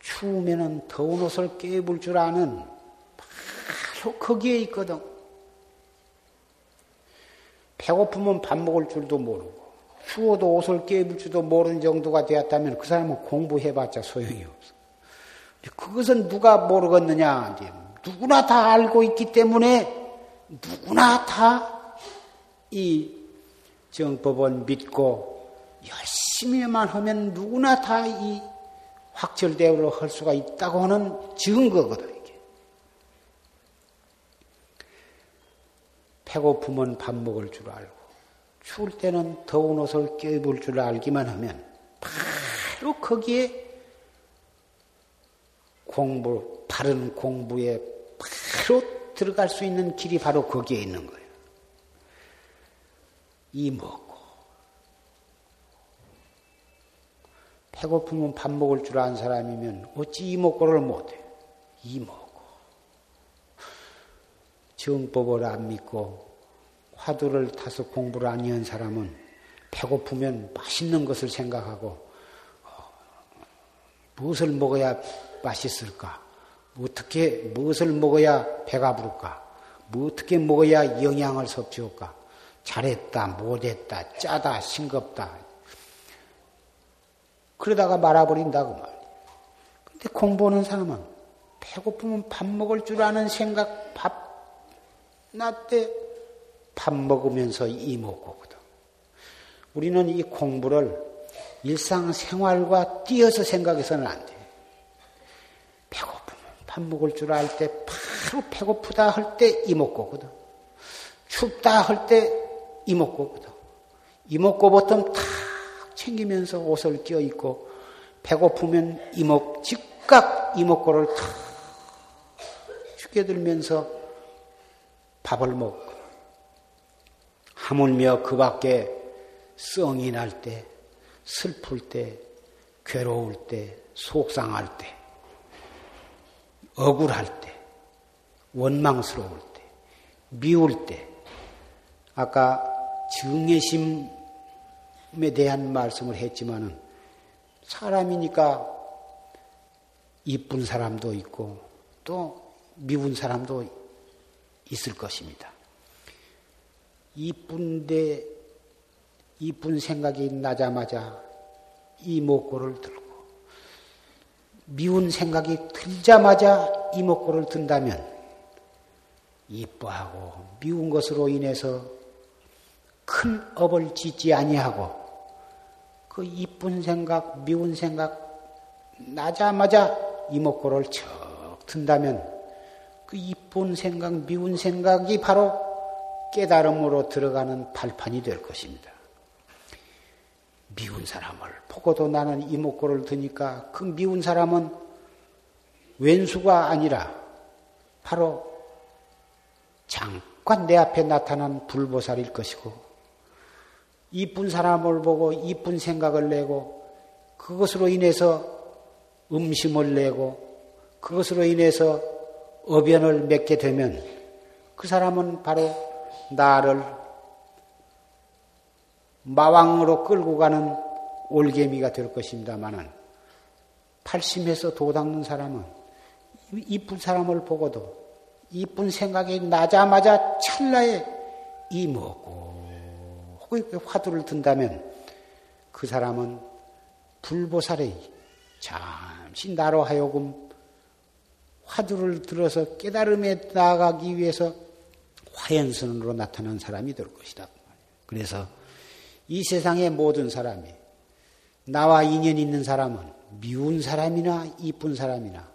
추우면 더운 옷을 깨입을 줄 아는 바로 거기에 있거든. 배고프면 밥 먹을 줄도 모르고 추워도 옷을 깨입을 줄도 모르는 정도가 되었다면 그 사람은 공부해봤자 소용이 없어. 그것은 누가 모르겠느냐? 누구나 다 알고 있기 때문에 누구나 다 이 정법을 믿고 열심히만 하면 누구나 다 이 확철대오를 할 수가 있다고 하는 증거거든. 이게. 배고프면 밥 먹을 줄 알고 추울 때는 더운 옷을 껴입을 줄 알기만 하면 바로 거기에 공부, 바른 공부에 바로 들어갈 수 있는 길이 바로 거기에 있는 거예요. 이 먹고. 배고프면 밥 먹을 줄 아는 사람이면 어찌 이 먹고를 못해? 이 먹고. 정법을 안 믿고 화두를 타서 공부를 안 한 사람은 배고프면 맛있는 것을 생각하고 어, 무엇을 먹어야 맛있을까? 어떻게 무엇을 먹어야 배가 부를까? 뭐 어떻게 먹어야 영양을 섭취할까? 잘했다, 못했다, 짜다, 싱겁다. 그러다가 말아버린다고 말이야. 근데 공부하는 사람은 배고프면 밥 먹을 줄 아는 생각, 밥, 낮때 밥 먹으면서 이먹고거든. 우리는 이 공부를 일상생활과 띄어서 생각해서는 안 돼. 배고프면 밥 먹을 줄 알 때 바로 배고프다 할 때 이먹고거든. 춥다 할 때 이먹고거든. 이먹고 보통 탁 챙기면서 옷을 껴입고 배고프면 이먹 즉각 이먹고를 탁 죽여들면서 밥을 먹고 하물며 그 밖에 썽이 날 때, 슬플 때, 괴로울 때, 속상할 때, 억울할 때, 원망스러울 때, 미울 때, 아까 증예심에 대한 말씀을 했지만은 사람이니까 이쁜 사람도 있고 또 미운 사람도 있을 것입니다. 이쁜데 이쁜 생각이 나자마자 이목구를 들고 미운 생각이 들자마자 이목구를 든다면 이뻐하고 미운 것으로 인해서 큰 업을 짓지 아니하고 그 이쁜 생각, 미운 생각 나자마자 이목구를 척 든다면 그 이쁜 생각, 미운 생각이 바로 깨달음으로 들어가는 발판이 될 것입니다. 미운 사람을 보고도 나는 이목구를 드니까 그 미운 사람은 왼수가 아니라 바로 잠깐 내 앞에 나타난 불보살일 것이고 이쁜 사람을 보고 이쁜 생각을 내고 그것으로 인해서 음심을 내고 그것으로 인해서 어변을 맺게 되면 그 사람은 바로 나를 마왕으로 끌고 가는 올개미가 될 것입니다만은 팔심해서 도닦는 사람은 이쁜 사람을 보고도 이쁜 생각이 나자마자 찰나에 이먹고 화두를 든다면 그 사람은 불보살의 잠시 나로 하여금 화두를 들어서 깨달음에 나아가기 위해서 화연선으로 나타난 사람이 될 것이다. 그래서 이 세상의 모든 사람이 나와 인연 있는 사람은 미운 사람이나 이쁜 사람이나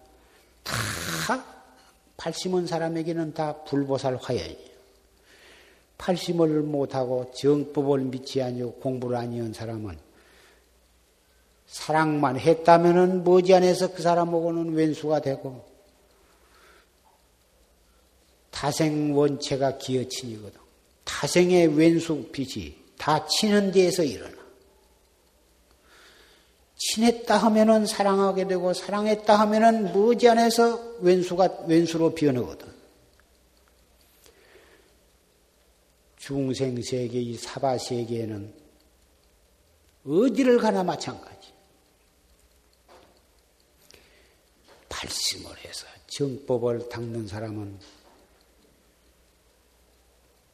다 팔심은 사람에게는 다 불보살 화연이에요. 팔심을 못하고 정법을 믿지 아니고 공부를 아니한 사람은 사랑만 했다면은 머지않아서 그 사람하고는 왼수가 되고 타생 원체가 기어친이거든. 타생의 왼수 빛이 다 치는 데에서 일어나. 친했다 하면은 사랑하게 되고 사랑했다 하면은 머지않아서 왼수가 왼수로 변하거든. 중생 세계 이 사바 세계에는 어디를 가나 마찬가지. 발심을 해서 정법을 닦는 사람은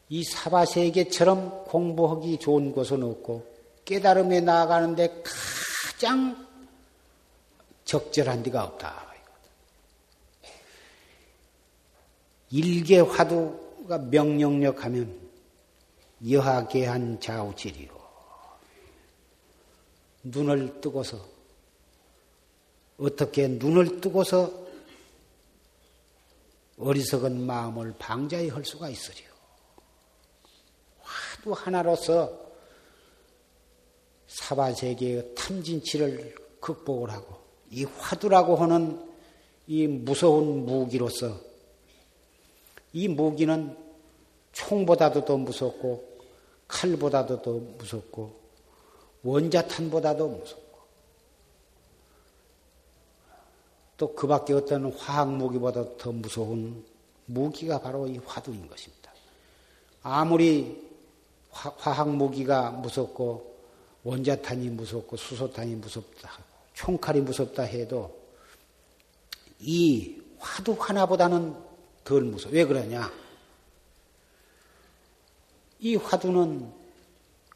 이 사바세계처럼 공부하기 좋은 곳은 없고 깨달음에 나아가는데 가장 적절한 데가 없다. 일개 화두가 명령력하면 여하계한 좌우질이요. 눈을 뜨고서 어떻게 눈을 뜨고서 어리석은 마음을 방자히 할 수가 있으리요. 화두 하나로서 사바세계의 탐진치를 극복을 하고 이 화두라고 하는 이 무서운 무기로서 이 무기는 총보다도 더 무섭고 칼보다도 더 무섭고 원자탄보다도 무섭고 또 그 밖에 어떤 화학 무기보다 더 무서운 무기가 바로 이 화두인 것입니다. 아무리 화학 무기가 무섭고 원자탄이 무섭고 수소탄이 무섭다, 총칼이 무섭다 해도 이 화두 하나보다는 덜 무서워. 왜 그러냐? 이 화두는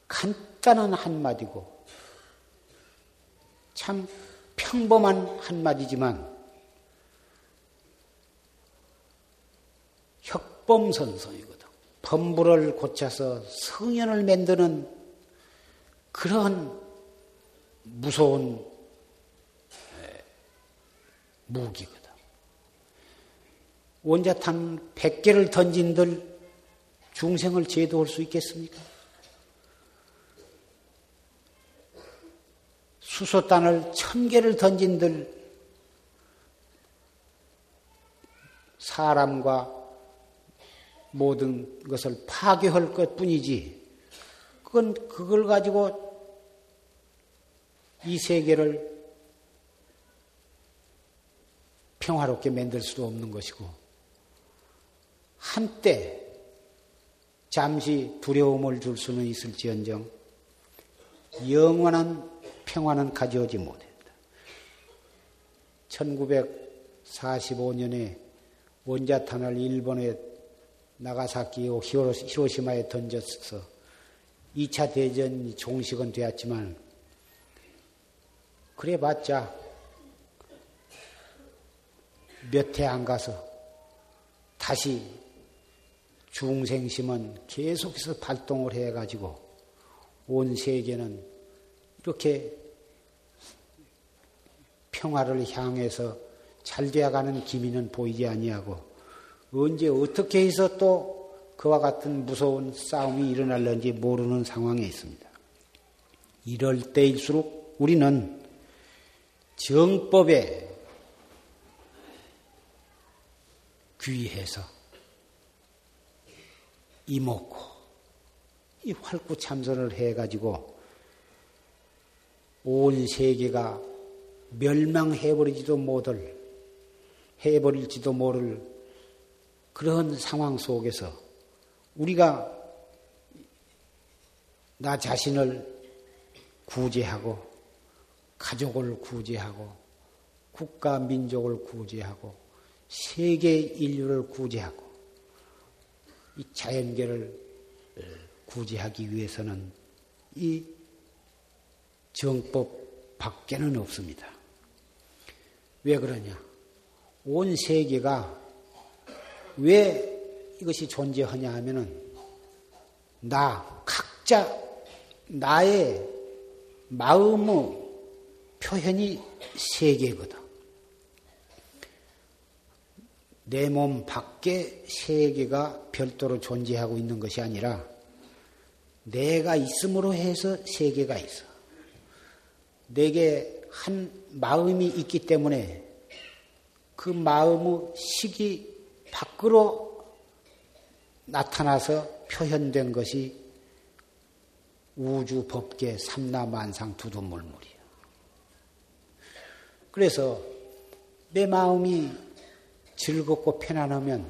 간단한 한마디고 참 평범한 한마디지만 혁범선성이거든. 범부를 고쳐서 성현을 만드는 그런 무서운 무기거든. 원자탄 100개를 던진들 중생을 제도할 수 있겠습니까? 수소탄을 천 개를 던진들 사람과 모든 것을 파괴할 것 뿐이지, 그건 그걸 가지고 이 세계를 평화롭게 만들 수도 없는 것이고, 한때 잠시 두려움을 줄 수는 있을지언정, 영원한 평화는 가져오지 못한다. 1945년에 원자탄을 일본에 나가사키 히로시마에 던졌어 2차 대전이 종식은 되었지만 그래봤자 몇 해 안 가서 다시 중생심은 계속해서 발동을 해가지고 온 세계는 이렇게 평화를 향해서 잘 되어가는 기미는 보이지 아니하고 언제 어떻게 해서 또 그와 같은 무서운 싸움이 일어날는지 모르는 상황에 있습니다. 이럴 때일수록 우리는 정법에 귀해서 이먹고 이 활구 참선을 해가지고 온 세계가 멸망해버리지도 못할 해버릴지도 모를 그런 상황 속에서 우리가 나 자신을 구제하고 가족을 구제하고 국가 민족을 구제하고 세계 인류를 구제하고 이 자연계를 구제하기 위해서는 이 정법 밖에는 없습니다. 왜 그러냐? 온 세계가 왜 이것이 존재하냐 하면은 나, 각자 나의 마음의 표현이 세계거든. 내 몸 밖에 세계가 별도로 존재하고 있는 것이 아니라 내가 있음으로 해서 세계가 있어. 내게 한 마음이 있기 때문에 그 마음의 식이 밖으로 나타나서 표현된 것이 우주 법계 삼라만상 두두물물이야. 그래서 내 마음이 즐겁고 편안하면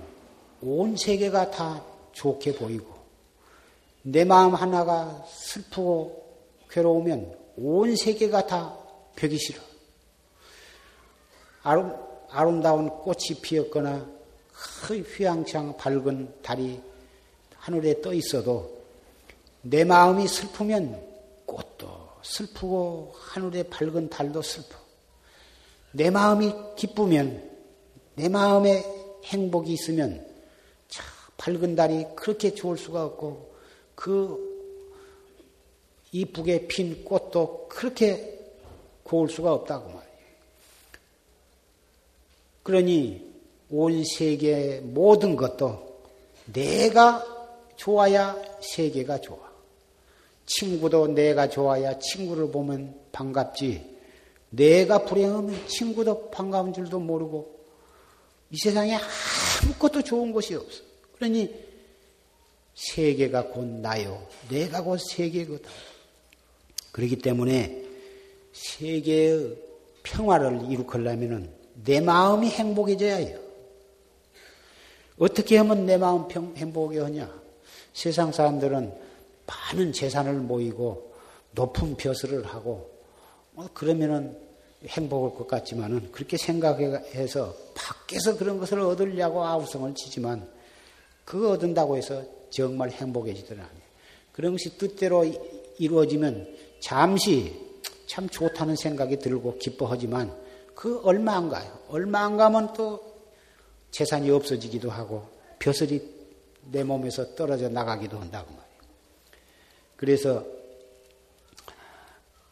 온 세계가 다 좋게 보이고 내 마음 하나가 슬프고 괴로우면 온 세계가 다 벽이 싫어. 아름, 아름다운 꽃이 피었거나 그 휘황찬 밝은 달이 하늘에 떠 있어도 내 마음이 슬프면 꽃도 슬프고 하늘에 밝은 달도 슬퍼. 내 마음이 기쁘면 내 마음에 행복이 있으면 참 밝은 달이 그렇게 좋을 수가 없고 그 이쁘게 핀 꽃도 그렇게 고울 수가 없다고 말이에요. 그러니 온 세계 모든 것도 내가 좋아야 세계가 좋아. 친구도 내가 좋아야 친구를 보면 반갑지. 내가 불행하면 친구도 반가운 줄도 모르고 이 세상에 아무것도 좋은 것이 없어. 그러니 세계가 곧 나요. 내가 곧 세계거든. 그렇기 때문에 세계의 평화를 이룩하려면 내 마음이 행복해져야 해요. 어떻게 하면 내 마음 평, 행복하게 하냐? 세상 사람들은 많은 재산을 모이고 높은 벼슬을 하고 뭐 그러면은 행복할 것 같지만은 그렇게 생각해서 밖에서 그런 것을 얻으려고 아우성을 치지만 그거 얻은다고 해서 정말 행복해지더라. 그런 것이 뜻대로 이루어지면 잠시 참 좋다는 생각이 들고 기뻐하지만 그 얼마 안 가요. 얼마 안 가면 또 재산이 없어지기도 하고 벼슬이 내 몸에서 떨어져 나가기도 한다고 말이에요. 그래서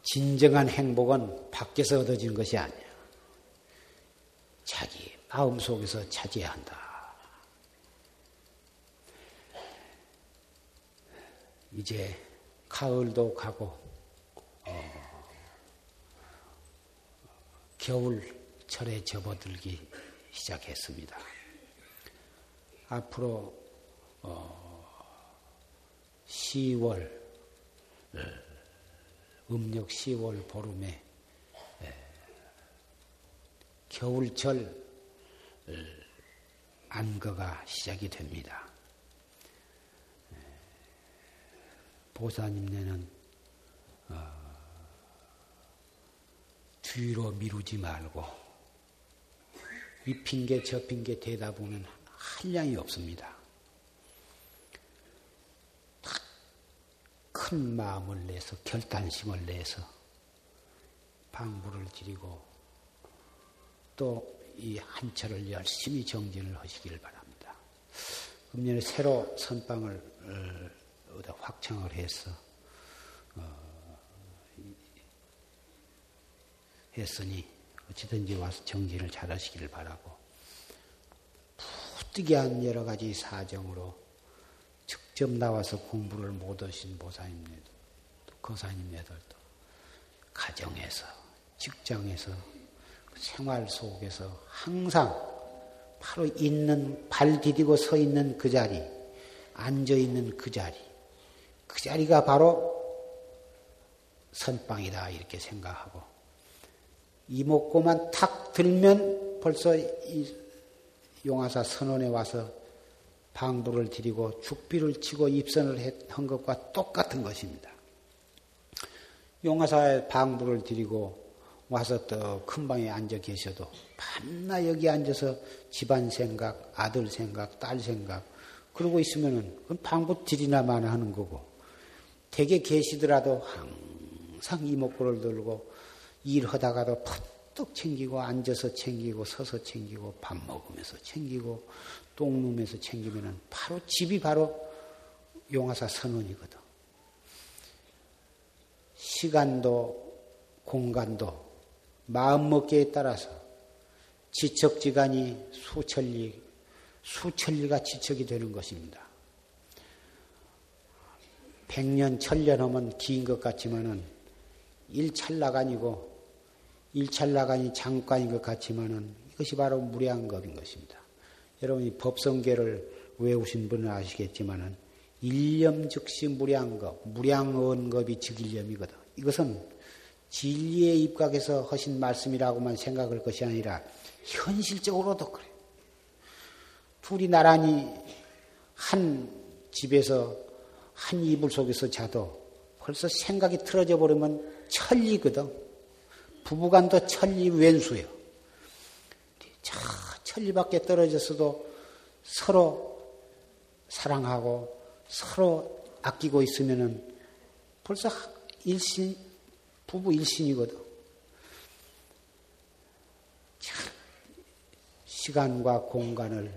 진정한 행복은 밖에서 얻어지는 것이 아니야. 자기 마음 속에서 찾아야 한다. 이제 가을도 가고 어, 겨울철에 접어들기 시작했습니다. 앞으로 어, 10월 음력 10월 보름에 겨울철 안거가 시작이 됩니다. 보사님네는 어, 뒤로 미루지 말고 이 핑계 저 핑계 대다 보면 한량이 없습니다. 큰 마음을 내서 결단심을 내서 방부를 드리고 또 이 한철을 열심히 정진을 하시길 바랍니다. 금년에 새로 선방을 어, 확정을 해서 어, 했으니 어찌든지 와서 정진을 잘 하시기를 바라고 부득이한 여러 가지 사정으로 직접 나와서 공부를 못 하신 보사님네도 거사님네들도 가정에서 직장에서 생활 속에서 항상 바로 있는 발 디디고 서 있는 그 자리, 앉아 있는 그 자리, 그 자리가 바로 선방이다 이렇게 생각하고 이목구만 탁 들면 벌써 이 용화사 선원에 와서 방부를 드리고 죽비를 치고 입선을 한 것과 똑같은 것입니다. 용화사에 방부를 드리고 와서 또 큰 방에 앉아 계셔도 밤낮 여기 앉아서 집안 생각, 아들 생각, 딸 생각 그러고 있으면은 그건 방부 드리나만 하는 거고 댁에 계시더라도 항상 이목구를 들고 일하다가도 푹떡 챙기고 앉아서 챙기고 서서 챙기고 밥 먹으면서 챙기고 똥 누면서 챙기면은 바로 집이 바로 용화사 선원이거든. 시간도 공간도 마음먹기에 따라서 지척지간이 수천리, 수천리가 지척이 되는 것입니다. 백년, 천년 하면 긴 것 같지만은 일찰나간이고 일찰나간이 잠깐인 것 같지만은 이것이 바로 무량겁인 것입니다. 여러분이 법성계를 외우신 분은 아시겠지만은 일념 즉시 무량겁, 무량언겁이 즉일념이거든. 이것은 진리에 입각해서 하신 말씀이라고만 생각할 것이 아니라 현실적으로도 그래요. 둘이 나란히 한 집에서 한 이불 속에서 자도 벌써 생각이 틀어져 버리면 천리거든. 부부간도 천리 왼수예요. 저 천리 밖에 떨어졌어도 서로 사랑하고 서로 아끼고 있으면은 벌써 일신 부부 일신이거든. 참, 시간과 공간을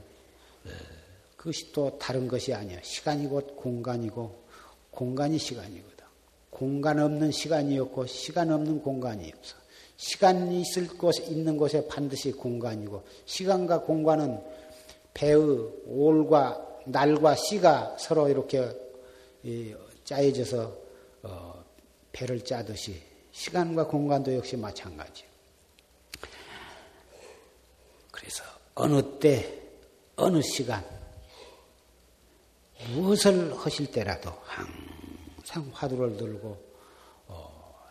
그것이 또 다른 것이 아니야. 시간이 곧 공간이고 공간이 시간이거든. 공간 없는 시간이 없고 시간 없는 공간이 없어. 시간이 있을 곳 있는 곳에 반드시 공간이고 시간과 공간은 배의 올과 날과 씨가 서로 이렇게 짜여져서 어, 배를 짜듯이 시간과 공간도 역시 마찬가지. 그래서 어느 때, 어느 시간, 무엇을 하실 때라도 항상 화두를 들고 어,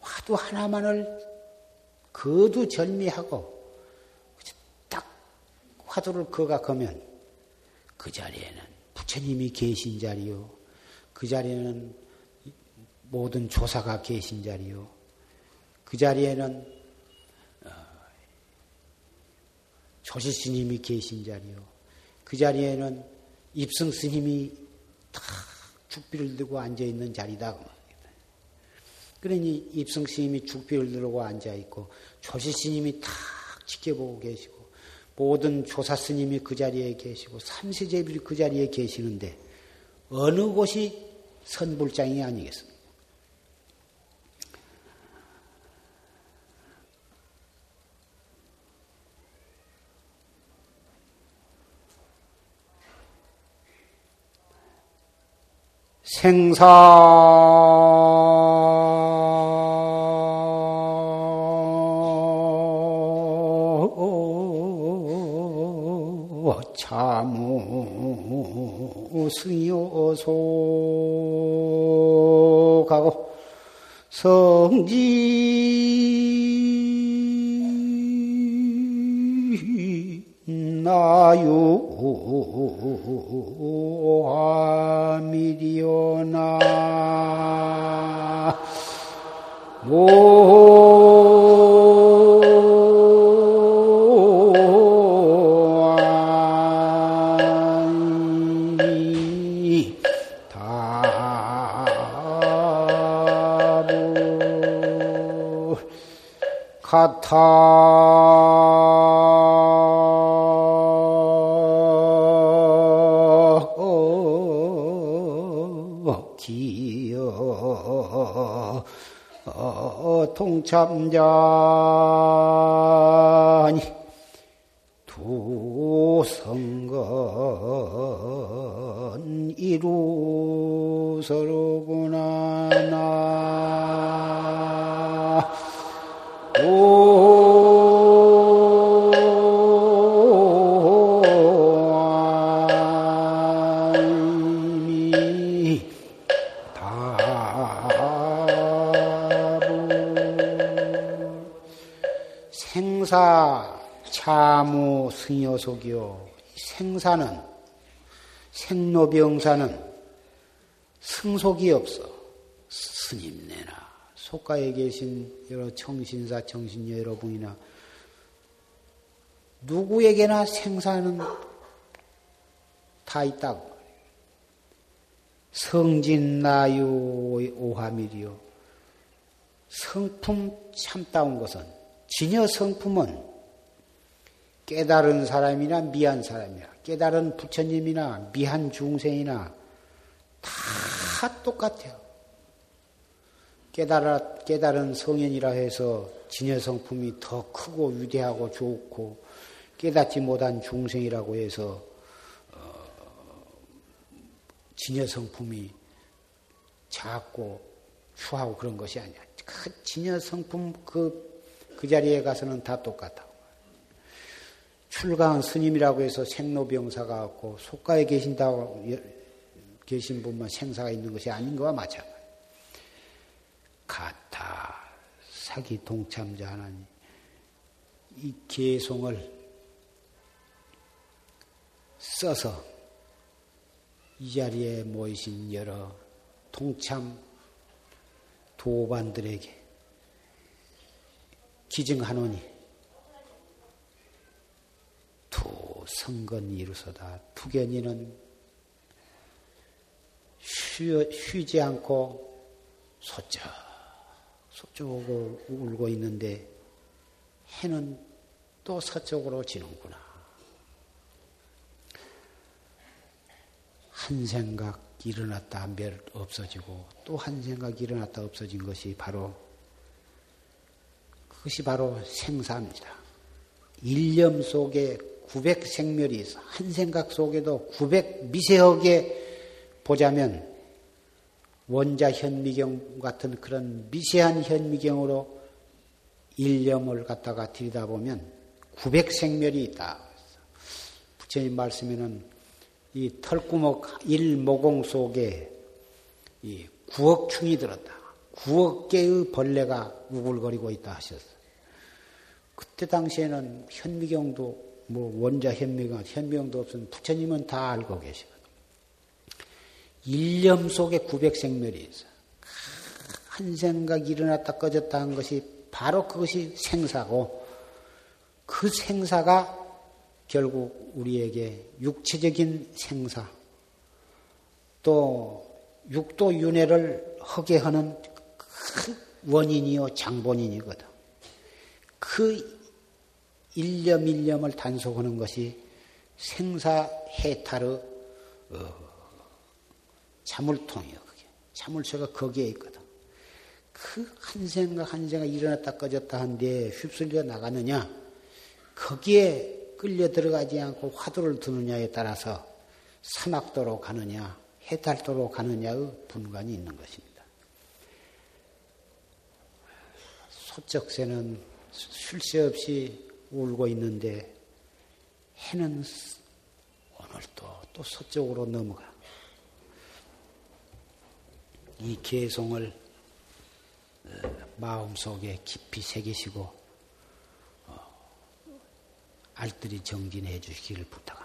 화두 하나만을 거두절미하고 딱 화두를 거각하면 그 자리에는 부처님이 계신 자리요. 그 자리에는 모든 조사가 계신 자리요. 그 자리에는 어, 조시 스님이 계신 자리요. 그 자리에는 입승 스님이 다 죽비를 들고 앉아 있는 자리다. 그러니 입승 스님이 죽비를 들고 앉아 있고 조시 스님이 탁 지켜보고 계시고 모든 조사 스님이 그 자리에 계시고 삼세제비이 그 자리에 계시는데 어느 곳이 선불장이 아니겠습니까? 생사 참무 승요소가고 성지. 나유 아미리오나. 참 생사 차무 승여속이요. 생사는 생로병사는 승속이 없어. 스님네나 속가에 계신 여러 청신사 청신녀 여러분이나 누구에게나 생사는 다 있다고. 성진나유 오하밀이요. 성품 참다운 것은 진여 성품은 깨달은 사람이나 미한 사람이나 깨달은 부처님이나 미한 중생이나 다 똑같아요. 깨달아, 깨달은 성현이라 해서 진여 성품이 더 크고 위대하고 좋고 깨닫지 못한 중생이라고 해서 어, 진여 성품이 작고 추하고 그런 것이 아니야. 그 진여 성품 그 그 자리에 가서는 다 똑같다고. 출가한 스님이라고 해서 생로병사가 없고 속가에 계신다고 계신 분만 생사가 있는 것이 아닌 것과 마찬가지. 가타 사기 동참자 하나님 이 개송을 써서 이 자리에 모이신 여러 동참 도반들에게 기증하노니 두 성건이 이루서다. 투견이는 쉬, 지 않고 소쩍 소쩍 울고 있는데 해는 또 서쪽으로 지는구나. 한 생각 일어났다 몇 없어지고 또 한 생각 일어났다 없어진 것이 바로 그것이 바로 생사입니다. 일념 속에 900 생멸이. 한 생각 속에도 900 미세하게 보자면 원자 현미경 같은 그런 미세한 현미경으로 일념을 갖다가 들여다보면 900 생멸이 있다. 부처님 말씀에는 이 털구멍 일모공 속에 이 9억 충이 들었다. 9억 개의 벌레가 우글거리고 있다 하셨어. 그때 당시에는 현미경도 뭐 원자 현미경, 현미경도 없으면 부처님은 다 알고 계시거든. 일념 속에 구백생멸이 있어. 한 생각 일어났다 꺼졌다 한 것이 바로 그것이 생사고 그 생사가 결국 우리에게 육체적인 생사 또 육도 윤회를 하게 하는 그 원인이요 장본인이거든. 그 일념 일념을 단속하는 것이 생사해탈의 어, 자물통이에요. 그게 자물쇠가 거기에 있거든. 그 한 생각 한 생각 일어났다 꺼졌다 한데 휩쓸려 나가느냐 거기에 끌려 들어가지 않고 화두를 드느냐에 따라서 사막도로 가느냐 해탈도로 가느냐의 분간이 있는 것입니다. 소적새는 쉴 새 없이 울고 있는데 해는 또, 또 서쪽으로 넘어가. 이 개송을 어, 마음속에 깊이 새기시고 어, 알뜰히 정진해 주시기를 부탁합니다.